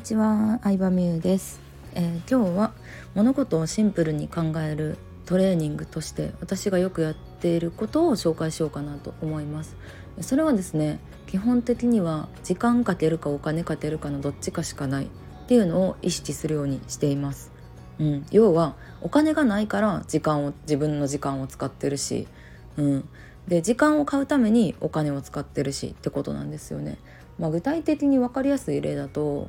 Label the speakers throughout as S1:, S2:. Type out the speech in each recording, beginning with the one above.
S1: にちは、相葉美優です、えー、今日は物事をシンプルに考えるトレーニングとして私がよくやっていることを紹介しようかなと思います。それはですね基本的には時間かけるかお金かけるかのどっちかしかないっていうのを意識するようにしています。うん、要はお金がないから時間を自分の時間を使ってるし、うん、で時間を買うためにお金を使ってるしってことなんですよね。まあ、具体的に分かりやすい例だと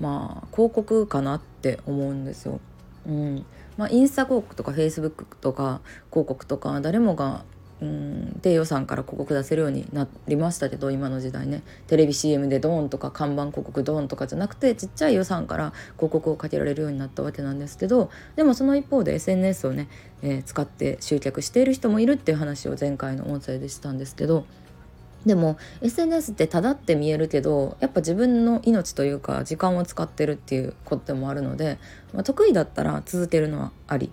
S1: まあ広告かなって思うんですよ。うんまあ、インスタ広告とかフェイスブックとか広告とか誰もがうん低予算から広告出せるようになりましたけど今の時代ねテレビ CM でドーンとか看板広告ドーンとかじゃなくてちっちゃい予算から広告をかけられるようになったわけなんですけどでもその一方で SNS をね、えー、使って集客している人もいるっていう話を前回の音声でしたんですけどでも SNS ってただって見えるけどやっぱ自分の命というか時間を使ってるっていうこともあるので、まあ、得意だったら続けるのはあり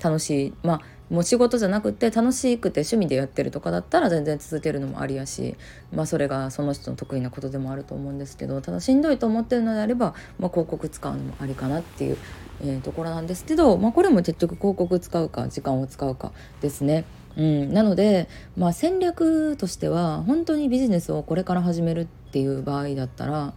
S1: 楽しいまあもう仕事じゃなくて楽しくて趣味でやってるとかだったら全然続けるのもありやし、まあ、それがその人の得意なことでもあると思うんですけどただしんどいと思ってるのであれば、まあ、広告使うのもありかなっていう、えー、ところなんですけど、まあ、これも結局広告使うか時間を使うかですね。うん、なので、まあ、戦略としては本当にビジネスをこれから始めるっていう場合だったら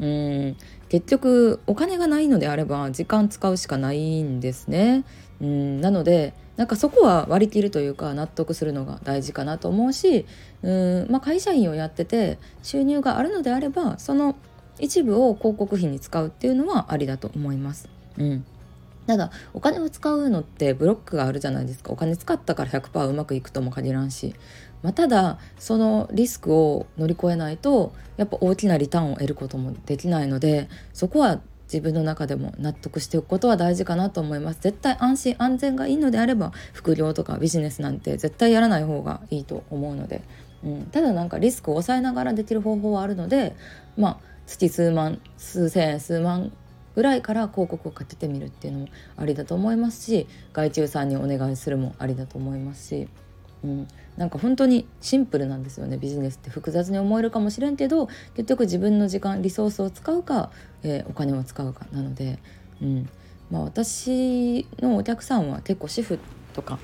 S1: うん。結局お金がないのであれば時間使うしかないんですね。うん。なのでなんかそこは割り切るというか納得するのが大事かなと思うしうん、まあ、会社員をやってて収入があるのであればその一部を広告費に使うっていうのはありだと思います。うん。ただお金を使うのってブロックがあるじゃないですか。お金使ったから100%うまくいくとも限らんし、まあ、ただそのリスクを乗り越えないとやっぱ大きなリターンを得ることもできないのでそこは自分の中でも納得しておくことは大事かなと思います。絶対安心安全がいいのであれば副業とかビジネスなんて絶対やらない方がいいと思うので、うん、ただなんかリスクを抑えながらできる方法はあるのでまあ月数万数千円数万ぐらいから広告をかけてみるっていうのもありだと思いますし外注さんにお願いするもありだと思いますし、うん、なんか本当にシンプルなんですよねビジネスって複雑に思えるかもしれんけど結局自分の時間リソースを使うか、えー、お金を使うかなので、うん。まあ、私のお客さんは結構主婦とか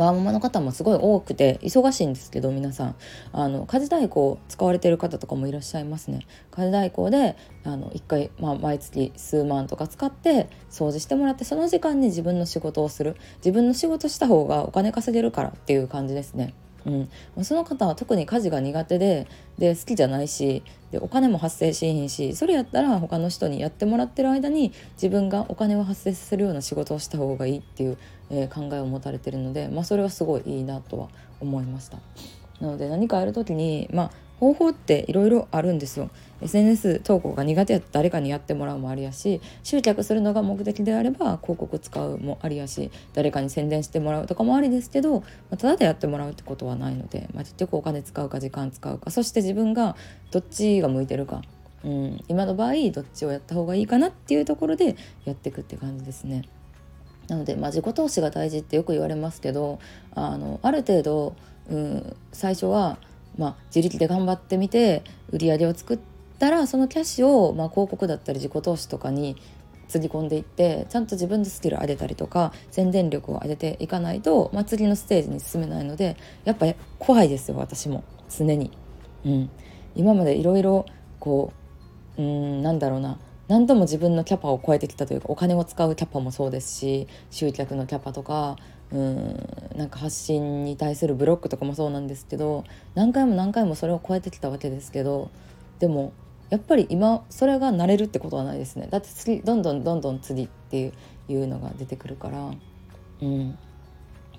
S1: ワーママの方もすごい多くて忙しいんですけど皆さん。あの家事代行使われてる方とかもいらっしゃいますね。家事代行であの1回、まあ、毎月数万とか使って掃除してもらってその時間に自分の仕事をする。自分の仕事した方がお金稼げるからっていう感じですね。うん、その方は特に家事が苦手でで好きじゃないしでお金も発生しひんしそれやったら他の人にやってもらってる間に自分がお金を発生させるような仕事をした方がいいっていう、えー、考えを持たれてるので、まあ、それはすごいいいなとは思いました。なので何かやる時に、まあ、方法っていろあるんですよ SNS 投稿が苦手や誰かにやってもらうもありやし集客するのが目的であれば広告使うもありやし誰かに宣伝してもらうとかもありですけど、まあ、ただでやってもらうってことはないので、まあ、結局お金使うか時間使うかそして自分がどっちが向いてるか、うん、今の場合どっちをやった方がいいかなっていうところでやっていくって感じですね。なので、まあ、自己投資が大事ってよく言われますけどあのある程度、うん、最初はまあ、自力で頑張ってみて売り上げを作ったらそのキャッシュを、まあ、広告だったり自己投資とかにつぎ込んでいってちゃんと自分でスキル上げたりとか宣伝力を上げていかないと、まあ、次のステージに進めないのでやっぱ怖いですよ私も。常に。うん、今までいろいろこううんなんだろうな。何度も自分のキャパを超えてきたというかお金を使うキャパもそうですし集客のキャパとかうんなんか発信に対するブロックとかもそうなんですけど何回も何回もそれを超えてきたわけですけどでもやっぱり今それが慣れるってことはないですね。だって次どんどんどんどん次っていうのが出てくるからうん。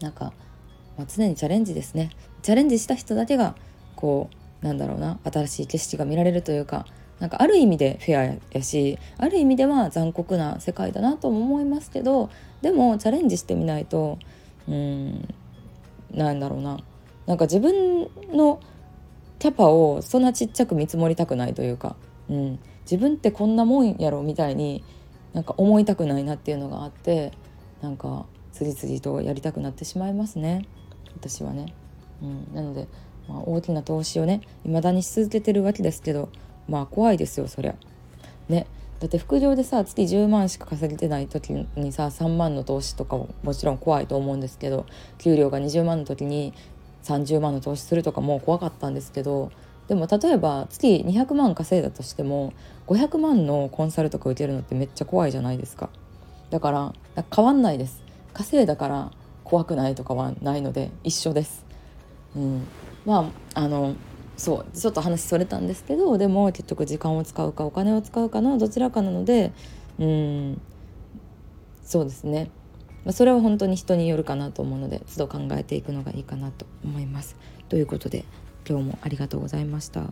S1: なんか、まあ、常にチャレンジですね。チャレンジした人だけがこうなんだろうな新しい景色が見られるというかなんかある意味でフェアやしある意味では残酷な世界だなとも思いますけどでもチャレンジしてみないとうん。なんだろうな。なんか自分のキャパをそんなちっちゃく見積もりたくないというか、うん、自分ってこんなもんやろみたいになんか思いたくないなっていうのがあってなんか次々とやりたくなってしまいますね。私はね。うん、なので、まあ、大きな投資をね未だにし続けてるわけですけどまあ怖いですよそりゃ。ね。だって副業でさ月10万しか稼げてない時にさ3万の投資とかももちろん怖いと思うんですけど給料が20万の時に30万の投資するとかも怖かったんですけどでも例えば月200万稼いだとしても500万のコンサルとか受けるのってめっちゃ怖いじゃないですか。だから変わんないです。稼いだから怖くないとかはないので一緒です、うん、まああのそうちょっと話それたんですけどでも結局時間を使うかお金を使うかのどちらかなのでうんそうですね、まあ、それは本当に人によるかなと思うので都度考えていくのがいいかなと思います。ということで今日もありがとうございました。